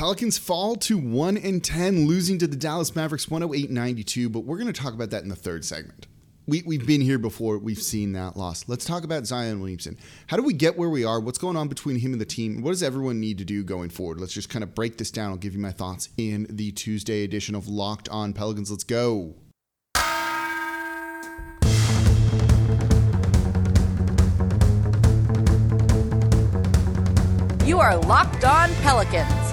Pelicans fall to 1 and 10, losing to the Dallas Mavericks 108-92, but we're going to talk about that in the third segment. We, we've been here before. We've seen that loss. Let's talk about Zion Williamson. How do we get where we are? What's going on between him and the team? What does everyone need to do going forward? Let's just kind of break this down. I'll give you my thoughts in the Tuesday edition of Locked On Pelicans. Let's go. You are Locked On Pelicans,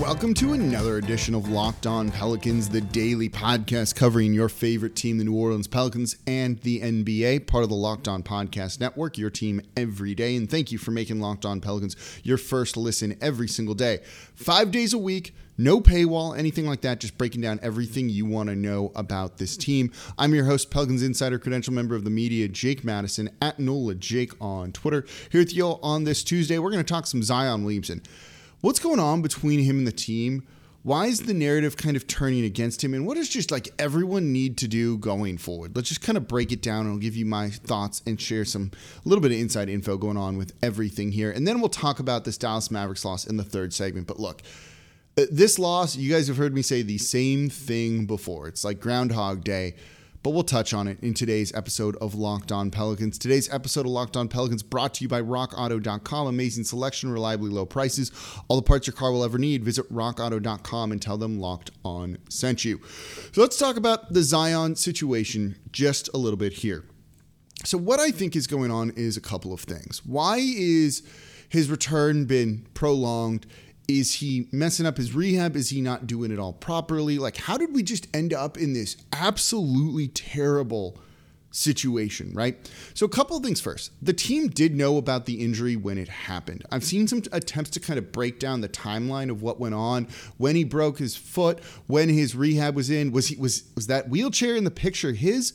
Welcome to another edition of Locked On Pelicans, the daily podcast covering your favorite team, the New Orleans Pelicans, and the NBA, part of the Locked On Podcast Network, your team every day. And thank you for making Locked On Pelicans your first listen every single day. Five days a week, no paywall, anything like that, just breaking down everything you want to know about this team. I'm your host, Pelicans Insider Credential member of the media, Jake Madison, at NOLA Jake on Twitter. Here with you all on this Tuesday, we're going to talk some Zion Williamson. What's going on between him and the team? Why is the narrative kind of turning against him? And what does just like everyone need to do going forward? Let's just kind of break it down and I'll give you my thoughts and share some a little bit of inside info going on with everything here. And then we'll talk about this Dallas Mavericks loss in the third segment. But look, uh, this loss, you guys have heard me say the same thing before. It's like Groundhog Day but we'll touch on it in today's episode of Locked On Pelicans. Today's episode of Locked On Pelicans brought to you by RockAuto.com. Amazing selection, reliably low prices, all the parts your car will ever need. Visit RockAuto.com and tell them Locked On sent you. So let's talk about the Zion situation just a little bit here. So what I think is going on is a couple of things. Why is his return been prolonged? Is he messing up his rehab? Is he not doing it all properly? Like, how did we just end up in this absolutely terrible situation, right? So, a couple of things first. The team did know about the injury when it happened. I've seen some attempts to kind of break down the timeline of what went on when he broke his foot, when his rehab was in. Was he was was that wheelchair in the picture his?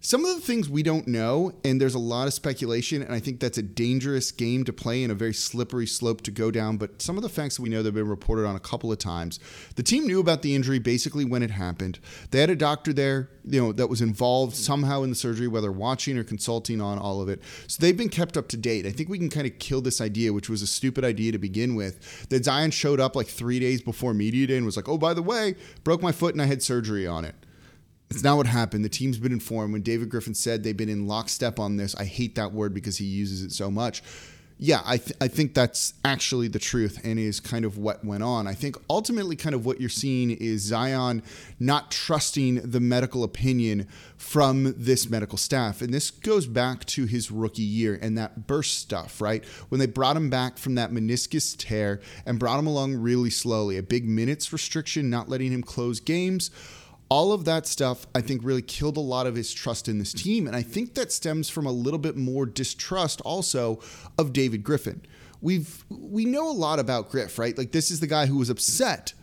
Some of the things we don't know, and there's a lot of speculation, and I think that's a dangerous game to play and a very slippery slope to go down. But some of the facts that we know that have been reported on a couple of times. The team knew about the injury basically when it happened. They had a doctor there, you know, that was involved somehow in the surgery, whether watching or consulting on all of it. So they've been kept up to date. I think we can kind of kill this idea, which was a stupid idea to begin with, that Zion showed up like three days before media day and was like, oh, by the way, broke my foot and I had surgery on it. It's not what happened. The team's been informed. When David Griffin said they've been in lockstep on this, I hate that word because he uses it so much. Yeah, I, th- I think that's actually the truth and is kind of what went on. I think ultimately, kind of what you're seeing is Zion not trusting the medical opinion from this medical staff. And this goes back to his rookie year and that burst stuff, right? When they brought him back from that meniscus tear and brought him along really slowly, a big minutes restriction, not letting him close games all of that stuff, I think, really killed a lot of his trust in this team. And I think that stems from a little bit more distrust also of David Griffin. We've we know a lot about Griff, right? Like this is the guy who was upset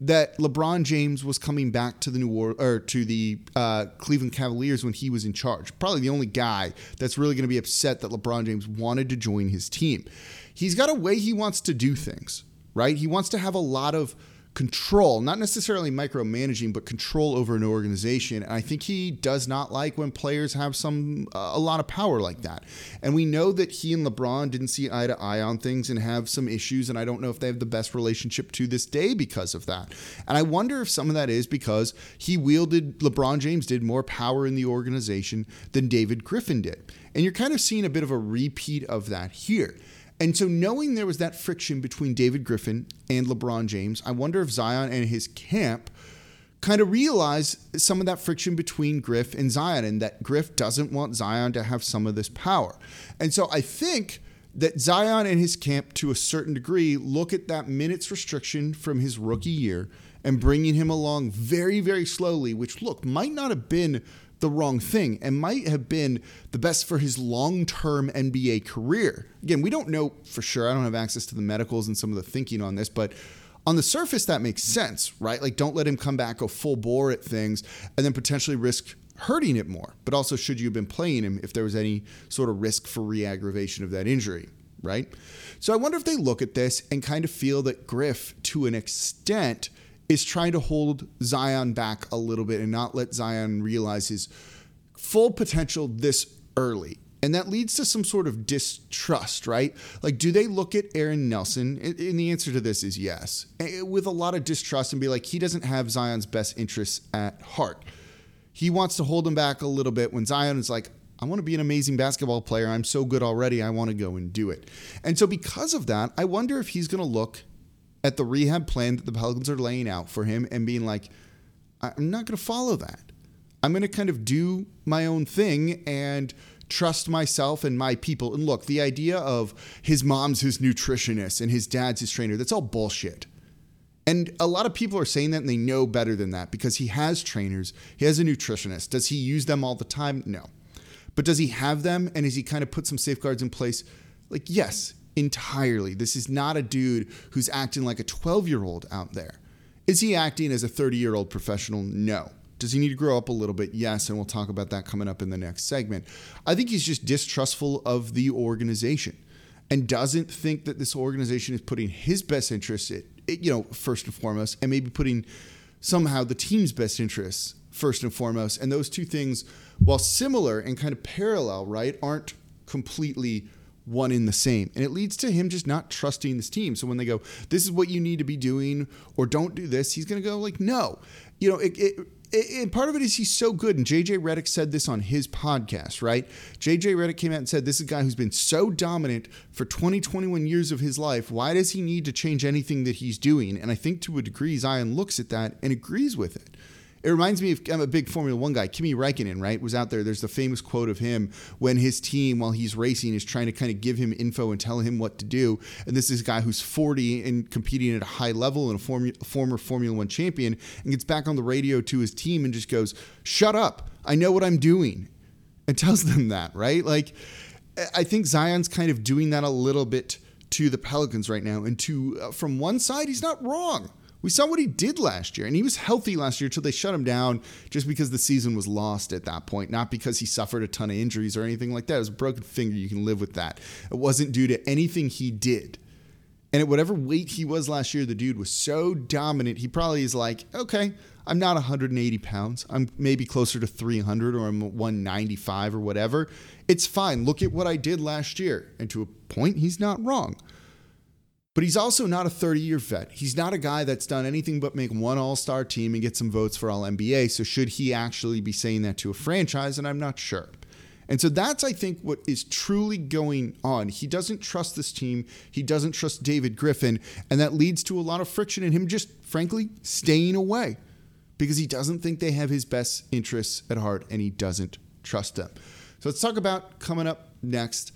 that LeBron James was coming back to the New Orleans or to the uh, Cleveland Cavaliers when he was in charge. Probably the only guy that's really going to be upset that LeBron James wanted to join his team. He's got a way he wants to do things, right? He wants to have a lot of control, not necessarily micromanaging, but control over an organization. And I think he does not like when players have some uh, a lot of power like that. And we know that he and LeBron didn't see eye to eye on things and have some issues. And I don't know if they have the best relationship to this day because of that. And I wonder if some of that is because he wielded LeBron James did more power in the organization than David Griffin did. And you're kind of seeing a bit of a repeat of that here. And so, knowing there was that friction between David Griffin and LeBron James, I wonder if Zion and his camp kind of realize some of that friction between Griff and Zion, and that Griff doesn't want Zion to have some of this power. And so, I think that Zion and his camp, to a certain degree, look at that minutes restriction from his rookie year and bringing him along very, very slowly, which, look, might not have been the wrong thing and might have been the best for his long term NBA career. Again, we don't know for sure. I don't have access to the medicals and some of the thinking on this, but on the surface, that makes sense, right? Like, don't let him come back, go full bore at things, and then potentially risk hurting it more. But also, should you have been playing him if there was any sort of risk for re aggravation of that injury, right? So I wonder if they look at this and kind of feel that Griff, to an extent, is trying to hold Zion back a little bit and not let Zion realize his full potential this early. And that leads to some sort of distrust, right? Like, do they look at Aaron Nelson? And the answer to this is yes, with a lot of distrust and be like, he doesn't have Zion's best interests at heart. He wants to hold him back a little bit when Zion is like, I want to be an amazing basketball player. I'm so good already. I want to go and do it. And so, because of that, I wonder if he's going to look at the rehab plan that the Pelicans are laying out for him and being like, I'm not going to follow that. I'm going to kind of do my own thing and trust myself and my people. And look, the idea of his mom's his nutritionist and his dad's his trainer, that's all bullshit. And a lot of people are saying that and they know better than that because he has trainers, he has a nutritionist. Does he use them all the time? No. But does he have them and has he kind of put some safeguards in place? Like, yes, entirely. This is not a dude who's acting like a 12 year old out there. Is he acting as a 30 year old professional? No. Does he need to grow up a little bit? Yes, and we'll talk about that coming up in the next segment. I think he's just distrustful of the organization and doesn't think that this organization is putting his best interests, you know, first and foremost, and maybe putting somehow the team's best interests first and foremost. And those two things, while similar and kind of parallel, right, aren't completely one in the same. And it leads to him just not trusting this team. So when they go, this is what you need to be doing, or don't do this, he's going to go, like, no. You know, it, it and part of it is he's so good. And JJ Redick said this on his podcast, right? JJ Redick came out and said, This is a guy who's been so dominant for 20, 21 years of his life. Why does he need to change anything that he's doing? And I think to a degree, Zion looks at that and agrees with it. It reminds me of I'm a big Formula One guy. Kimi Räikkönen, right, was out there. There's the famous quote of him when his team, while he's racing, is trying to kind of give him info and tell him what to do. And this is a guy who's 40 and competing at a high level and a form, former Formula One champion, and gets back on the radio to his team and just goes, "Shut up! I know what I'm doing," and tells them that, right? Like, I think Zion's kind of doing that a little bit to the Pelicans right now. And to uh, from one side, he's not wrong. We saw what he did last year, and he was healthy last year until they shut him down just because the season was lost at that point, not because he suffered a ton of injuries or anything like that. It was a broken finger. You can live with that. It wasn't due to anything he did. And at whatever weight he was last year, the dude was so dominant. He probably is like, okay, I'm not 180 pounds. I'm maybe closer to 300 or I'm 195 or whatever. It's fine. Look at what I did last year. And to a point, he's not wrong. But he's also not a 30 year vet. He's not a guy that's done anything but make one all star team and get some votes for All NBA. So, should he actually be saying that to a franchise? And I'm not sure. And so that's, I think, what is truly going on. He doesn't trust this team. He doesn't trust David Griffin. And that leads to a lot of friction in him just, frankly, staying away because he doesn't think they have his best interests at heart and he doesn't trust them. So let's talk about coming up next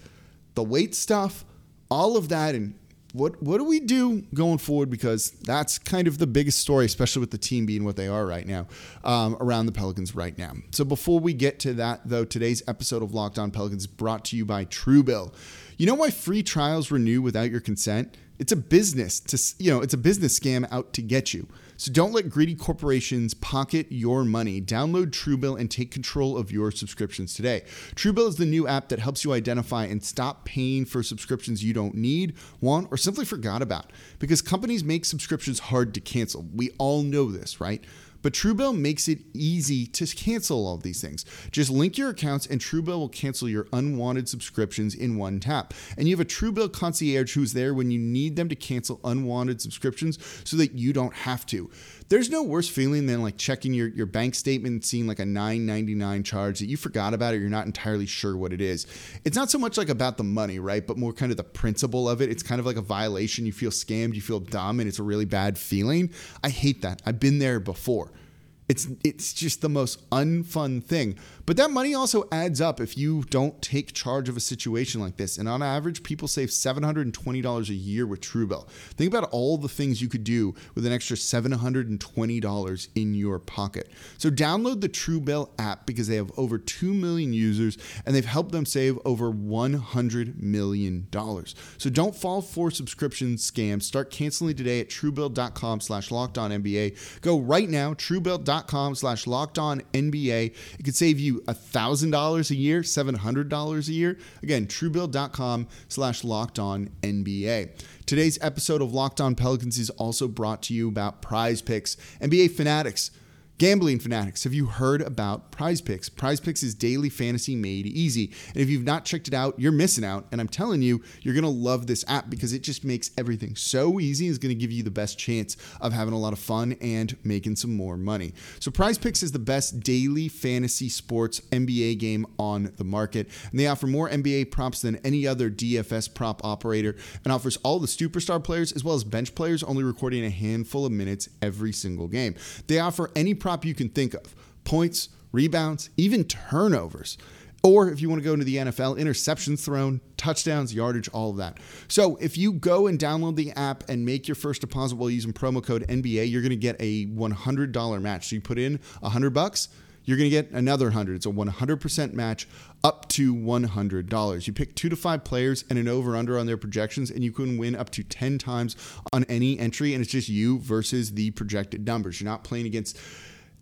the weight stuff, all of that, and what what do we do going forward? Because that's kind of the biggest story, especially with the team being what they are right now um, around the Pelicans right now. So before we get to that, though, today's episode of Locked On Pelicans brought to you by Truebill. You know why free trials renew without your consent? It's a business to you know it's a business scam out to get you. So don't let greedy corporations pocket your money. Download Truebill and take control of your subscriptions today. Truebill is the new app that helps you identify and stop paying for subscriptions you don't need, want, or simply forgot about. Because companies make subscriptions hard to cancel. We all know this, right? But Truebill makes it easy to cancel all of these things. Just link your accounts and Truebill will cancel your unwanted subscriptions in one tap. And you have a Truebill concierge who's there when you need them to cancel unwanted subscriptions so that you don't have to. There's no worse feeling than like checking your, your bank statement and seeing like a $9.99 charge that you forgot about or you're not entirely sure what it is. It's not so much like about the money, right? But more kind of the principle of it. It's kind of like a violation. You feel scammed, you feel dumb, and it's a really bad feeling. I hate that. I've been there before. It's it's just the most unfun thing. But that money also adds up if you don't take charge of a situation like this. And on average, people save $720 a year with Truebill. Think about all the things you could do with an extra $720 in your pocket. So download the Truebill app because they have over 2 million users and they've helped them save over $100 million. So don't fall for subscription scams. Start canceling today at truebill.com slash locked on NBA. Go right now, truebill.com slash locked on NBA. It could save you $1,000 a year, $700 a year. Again, Truebill.com slash locked on NBA. Today's episode of Locked On Pelicans is also brought to you about prize picks, NBA fanatics. Gambling fanatics, have you heard about Prize Picks? Prize Picks is daily fantasy made easy. And if you've not checked it out, you're missing out. And I'm telling you, you're going to love this app because it just makes everything so easy. It's going to give you the best chance of having a lot of fun and making some more money. So, Prize Picks is the best daily fantasy sports NBA game on the market. And they offer more NBA props than any other DFS prop operator and offers all the superstar players as well as bench players, only recording a handful of minutes every single game. They offer any prop prop you can think of points, rebounds, even turnovers. Or if you want to go into the NFL, interceptions thrown, touchdowns, yardage, all of that. So if you go and download the app and make your first deposit while using promo code NBA, you're going to get a $100 match. So you put in 100 bucks, you're going to get another 100. It's a 100% match up to $100. You pick two to five players and an over under on their projections, and you can win up to 10 times on any entry. And it's just you versus the projected numbers. You're not playing against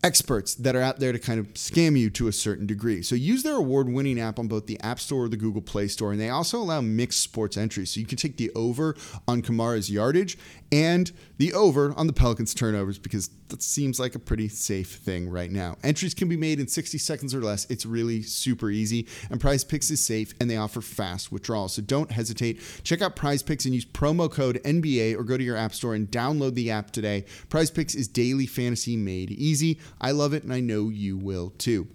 experts that are out there to kind of scam you to a certain degree. So use their award winning app on both the App Store or the Google Play Store. And they also allow mixed sports entries. So you can take the over on Kamara's yardage and the over on the Pelicans' turnovers because that seems like a pretty safe thing right now. Entries can be made in 60 seconds or less. It's really super easy. And Prize Picks is safe and they offer fast withdrawals. So don't hesitate. Check out Prize Picks and use promo code NBA or go to your App Store and download the app today. Prize Picks is daily fantasy made easy. I love it and I know you will too.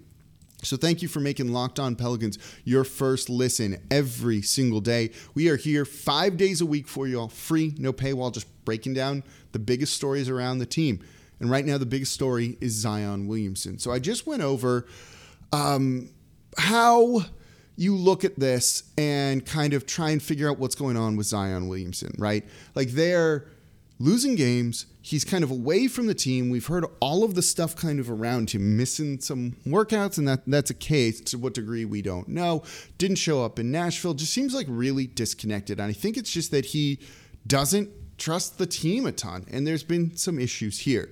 So thank you for making Locked On Pelicans your first listen every single day. We are here five days a week for you all, free, no paywall, just breaking down the biggest stories around the team. And right now, the biggest story is Zion Williamson. So I just went over um, how you look at this and kind of try and figure out what's going on with Zion Williamson, right? Like they're losing games. He's kind of away from the team. We've heard all of the stuff kind of around him, missing some workouts, and that that's a case. To what degree we don't know. Didn't show up in Nashville. Just seems like really disconnected. And I think it's just that he doesn't trust the team a ton, and there's been some issues here.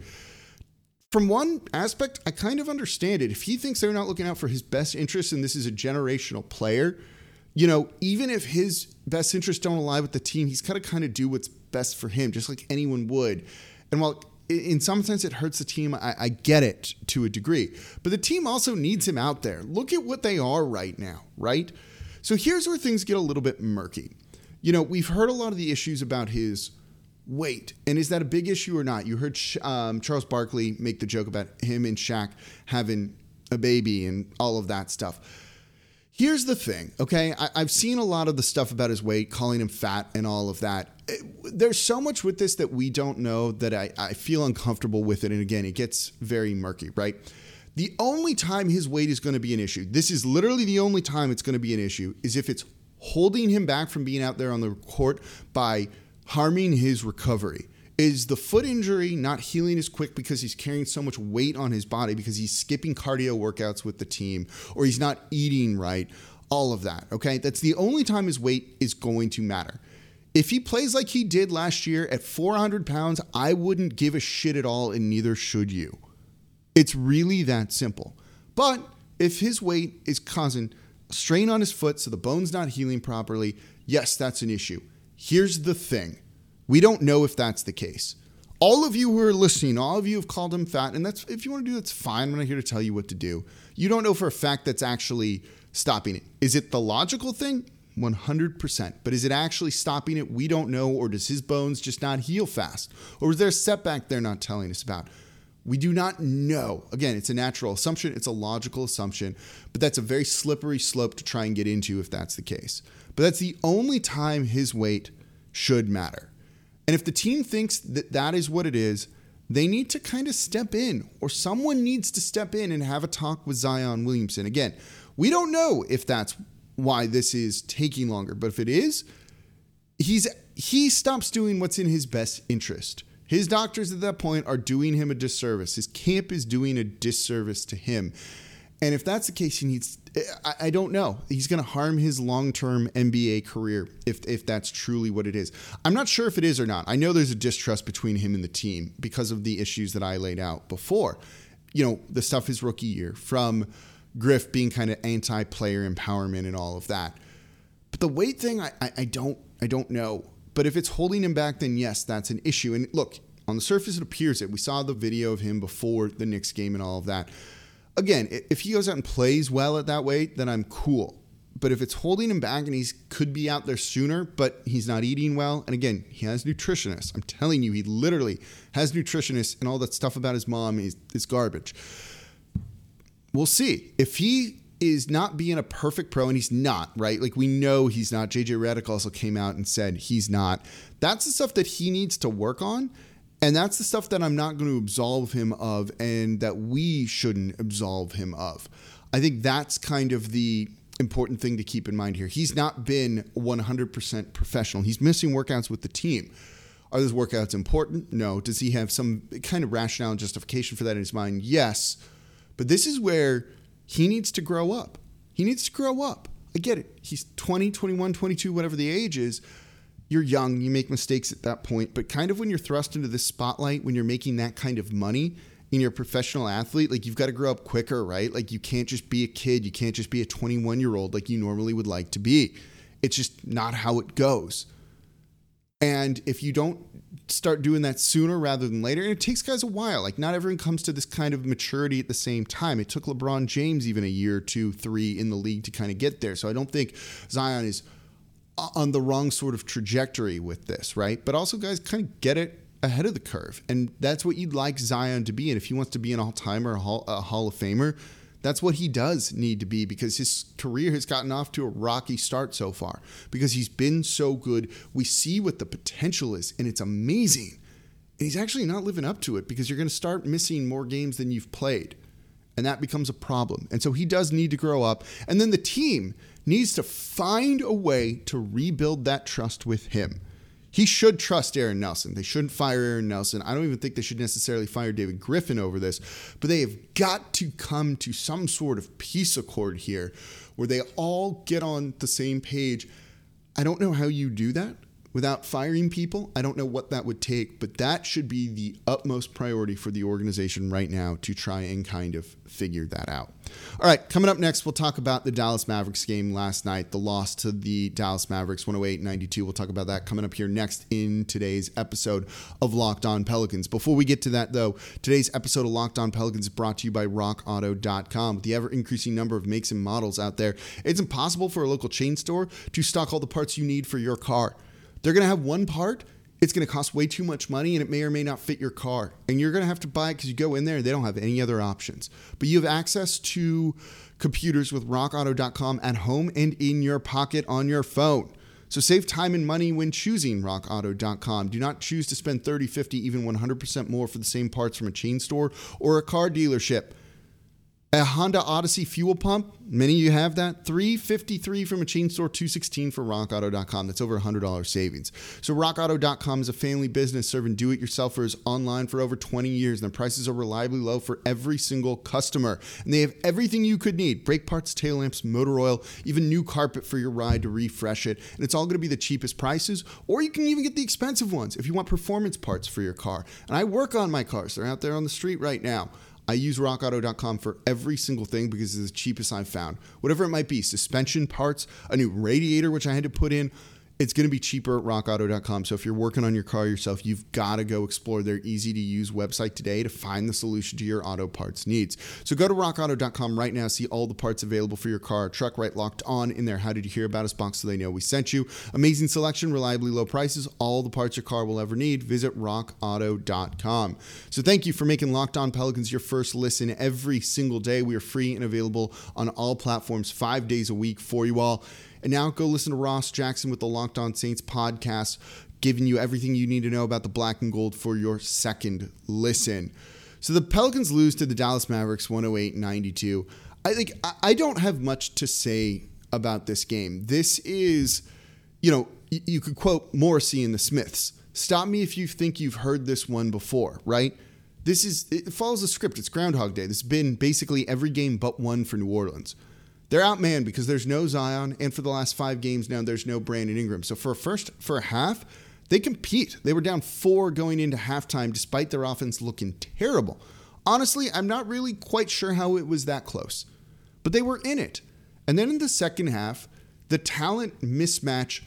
From one aspect, I kind of understand it. If he thinks they're not looking out for his best interests and this is a generational player, you know, even if his best interests don't align with the team, he's got to kind of do what's best for him, just like anyone would. And while in some sense it hurts the team, I, I get it to a degree. But the team also needs him out there. Look at what they are right now, right? So here's where things get a little bit murky. You know, we've heard a lot of the issues about his weight. And is that a big issue or not? You heard um, Charles Barkley make the joke about him and Shaq having a baby and all of that stuff. Here's the thing, okay? I, have seen a lot of the stuff about his weight, calling him fat and all of that. It, there's so much with this that we don't know that I, I feel uncomfortable with it. And again, it gets very murky, right? The only time his weight is going to be an issue, this is literally the only time it's going to be an issue, is if it's holding him back from being out there on the court by harming his recovery. Is the foot injury not healing as quick because he's carrying so much weight on his body because he's skipping cardio workouts with the team or he's not eating right? All of that, okay? That's the only time his weight is going to matter. If he plays like he did last year at 400 pounds, I wouldn't give a shit at all, and neither should you. It's really that simple. But if his weight is causing strain on his foot so the bone's not healing properly, yes, that's an issue. Here's the thing we don't know if that's the case. All of you who are listening, all of you have called him fat, and that's if you want to do that's fine. I'm not here to tell you what to do. You don't know for a fact that's actually stopping it. Is it the logical thing? 100%. But is it actually stopping it? We don't know. Or does his bones just not heal fast? Or is there a setback they're not telling us about? We do not know. Again, it's a natural assumption, it's a logical assumption, but that's a very slippery slope to try and get into if that's the case. But that's the only time his weight should matter. And if the team thinks that that is what it is, they need to kind of step in, or someone needs to step in and have a talk with Zion Williamson. Again, we don't know if that's why this is taking longer, but if it is, he's he stops doing what's in his best interest. His doctors at that point are doing him a disservice. His camp is doing a disservice to him. And if that's the case, he needs. I, I don't know. He's going to harm his long-term NBA career if if that's truly what it is. I'm not sure if it is or not. I know there's a distrust between him and the team because of the issues that I laid out before. you know, the stuff his rookie year, from Griff being kind of anti-player empowerment and all of that. But the weight thing, I, I, I don't I don't know. But if it's holding him back, then yes, that's an issue. And look, on the surface, it appears it. We saw the video of him before the Knicks game and all of that. Again, if he goes out and plays well at that weight, then I'm cool. But if it's holding him back and he could be out there sooner, but he's not eating well, and again, he has nutritionists. I'm telling you, he literally has nutritionists, and all that stuff about his mom is, is garbage. We'll see. If he is not being a perfect pro, and he's not, right? Like we know he's not. JJ Redick also came out and said he's not. That's the stuff that he needs to work on. And that's the stuff that I'm not going to absolve him of and that we shouldn't absolve him of. I think that's kind of the important thing to keep in mind here. He's not been 100% professional. He's missing workouts with the team. Are those workouts important? No. Does he have some kind of rationale and justification for that in his mind? Yes. But this is where he needs to grow up. He needs to grow up. I get it. He's 20, 21, 22, whatever the age is you're young, you make mistakes at that point, but kind of when you're thrust into this spotlight, when you're making that kind of money and you're a professional athlete, like you've got to grow up quicker, right? Like you can't just be a kid, you can't just be a 21 year old like you normally would like to be. It's just not how it goes. And if you don't start doing that sooner rather than later, and it takes guys a while. Like not everyone comes to this kind of maturity at the same time. It took LeBron James even a year, two, three in the league to kind of get there. So I don't think Zion is on the wrong sort of trajectory with this, right? But also, guys, kind of get it ahead of the curve. And that's what you'd like Zion to be. And if he wants to be an all timer, a a hall of Famer, that's what he does need to be because his career has gotten off to a rocky start so far because he's been so good. We see what the potential is, and it's amazing. And he's actually not living up to it because you're going to start missing more games than you've played. And that becomes a problem. And so he does need to grow up. And then the team needs to find a way to rebuild that trust with him. He should trust Aaron Nelson. They shouldn't fire Aaron Nelson. I don't even think they should necessarily fire David Griffin over this, but they have got to come to some sort of peace accord here where they all get on the same page. I don't know how you do that without firing people. I don't know what that would take, but that should be the utmost priority for the organization right now to try and kind of figure that out. All right, coming up next, we'll talk about the Dallas Mavericks game last night, the loss to the Dallas Mavericks 108 92. We'll talk about that coming up here next in today's episode of Locked On Pelicans. Before we get to that, though, today's episode of Locked On Pelicans is brought to you by RockAuto.com. With the ever increasing number of makes and models out there, it's impossible for a local chain store to stock all the parts you need for your car. They're going to have one part. It's going to cost way too much money and it may or may not fit your car. And you're going to have to buy it because you go in there and they don't have any other options. But you have access to computers with rockauto.com at home and in your pocket on your phone. So save time and money when choosing rockauto.com. Do not choose to spend 30, 50, even 100% more for the same parts from a chain store or a car dealership. A Honda Odyssey fuel pump, many of you have that. 353 from a chain store, 216 for rockauto.com. That's over $100 savings. So rockauto.com is a family business serving do-it-yourselfers online for over 20 years, and their prices are reliably low for every single customer. And they have everything you could need: brake parts, tail lamps, motor oil, even new carpet for your ride to refresh it. And it's all going to be the cheapest prices, or you can even get the expensive ones if you want performance parts for your car. And I work on my cars. They're out there on the street right now. I use rockauto.com for every single thing because it's the cheapest I've found. Whatever it might be, suspension parts, a new radiator, which I had to put in, it's going to be cheaper at rockauto.com. So if you're working on your car yourself, you've got to go explore their easy to use website today to find the solution to your auto parts needs. So go to rockauto.com right now, see all the parts available for your car, truck right locked on in there. How did you hear about us box so they know we sent you? Amazing selection, reliably low prices, all the parts your car will ever need. Visit rockauto.com. So thank you for making Locked On Pelicans your first listen every single day. We are free and available on all platforms 5 days a week for you all. And now go listen to Ross Jackson with the Locked On Saints podcast, giving you everything you need to know about the black and gold for your second listen. So the Pelicans lose to the Dallas Mavericks 108 92. I think I don't have much to say about this game. This is, you know, you could quote Morrissey and the Smiths. Stop me if you think you've heard this one before, right? This is it follows the script. It's Groundhog Day. This has been basically every game but one for New Orleans. They're outmanned because there's no Zion, and for the last five games now, there's no Brandon Ingram. So for a first for a half, they compete. They were down four going into halftime, despite their offense looking terrible Honestly, I'm not really quite sure how it was that close, but they were in it. And then in the second half, the talent mismatch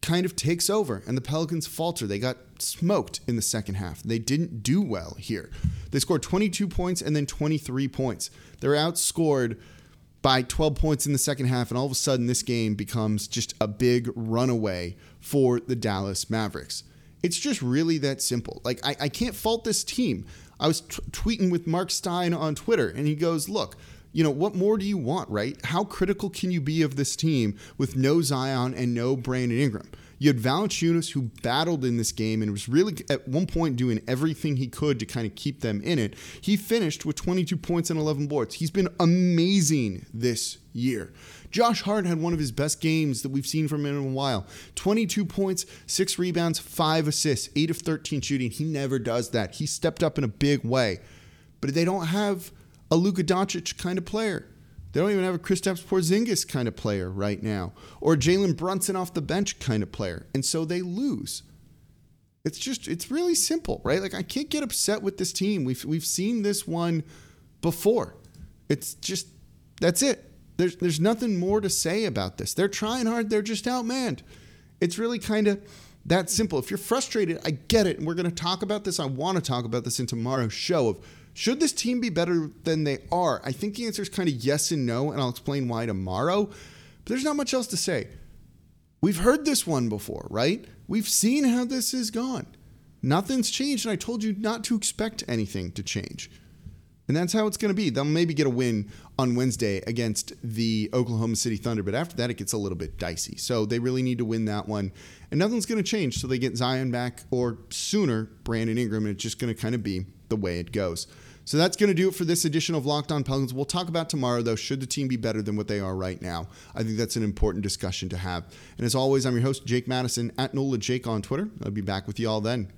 kind of takes over and the Pelicans falter. They got smoked in the second half. They didn't do well here. They scored 22 points and then 23 points. They're outscored by 12 points in the second half, and all of a sudden, this game becomes just a big runaway for the Dallas Mavericks. It's just really that simple. Like, I, I can't fault this team. I was t- tweeting with Mark Stein on Twitter, and he goes, Look, you know, what more do you want, right? How critical can you be of this team with no Zion and no Brandon Ingram? You had Valanciunas who battled in this game and was really at one point doing everything he could to kind of keep them in it. He finished with 22 points and 11 boards. He's been amazing this year. Josh Hart had one of his best games that we've seen from him in a while. 22 points, 6 rebounds, 5 assists, 8 of 13 shooting. He never does that. He stepped up in a big way. But they don't have a Luka Doncic kind of player. They don't even have a Kristaps Porzingis kind of player right now, or Jalen Brunson off the bench kind of player, and so they lose. It's just it's really simple, right? Like I can't get upset with this team. We've we've seen this one before. It's just that's it. There's there's nothing more to say about this. They're trying hard. They're just outmanned. It's really kind of that simple. If you're frustrated, I get it, and we're going to talk about this. I want to talk about this in tomorrow's show of should this team be better than they are? I think the answer is kind of yes and no, and I'll explain why tomorrow. But there's not much else to say. We've heard this one before, right? We've seen how this has gone. Nothing's changed, and I told you not to expect anything to change. And that's how it's going to be. They'll maybe get a win on Wednesday against the Oklahoma City Thunder, but after that, it gets a little bit dicey. So they really need to win that one. And nothing's going to change so they get Zion back or sooner, Brandon Ingram, and it's just going to kind of be the way it goes. So that's going to do it for this edition of Locked On Pelicans. We'll talk about tomorrow, though. Should the team be better than what they are right now? I think that's an important discussion to have. And as always, I'm your host, Jake Madison, at NOLA Jake on Twitter. I'll be back with you all then.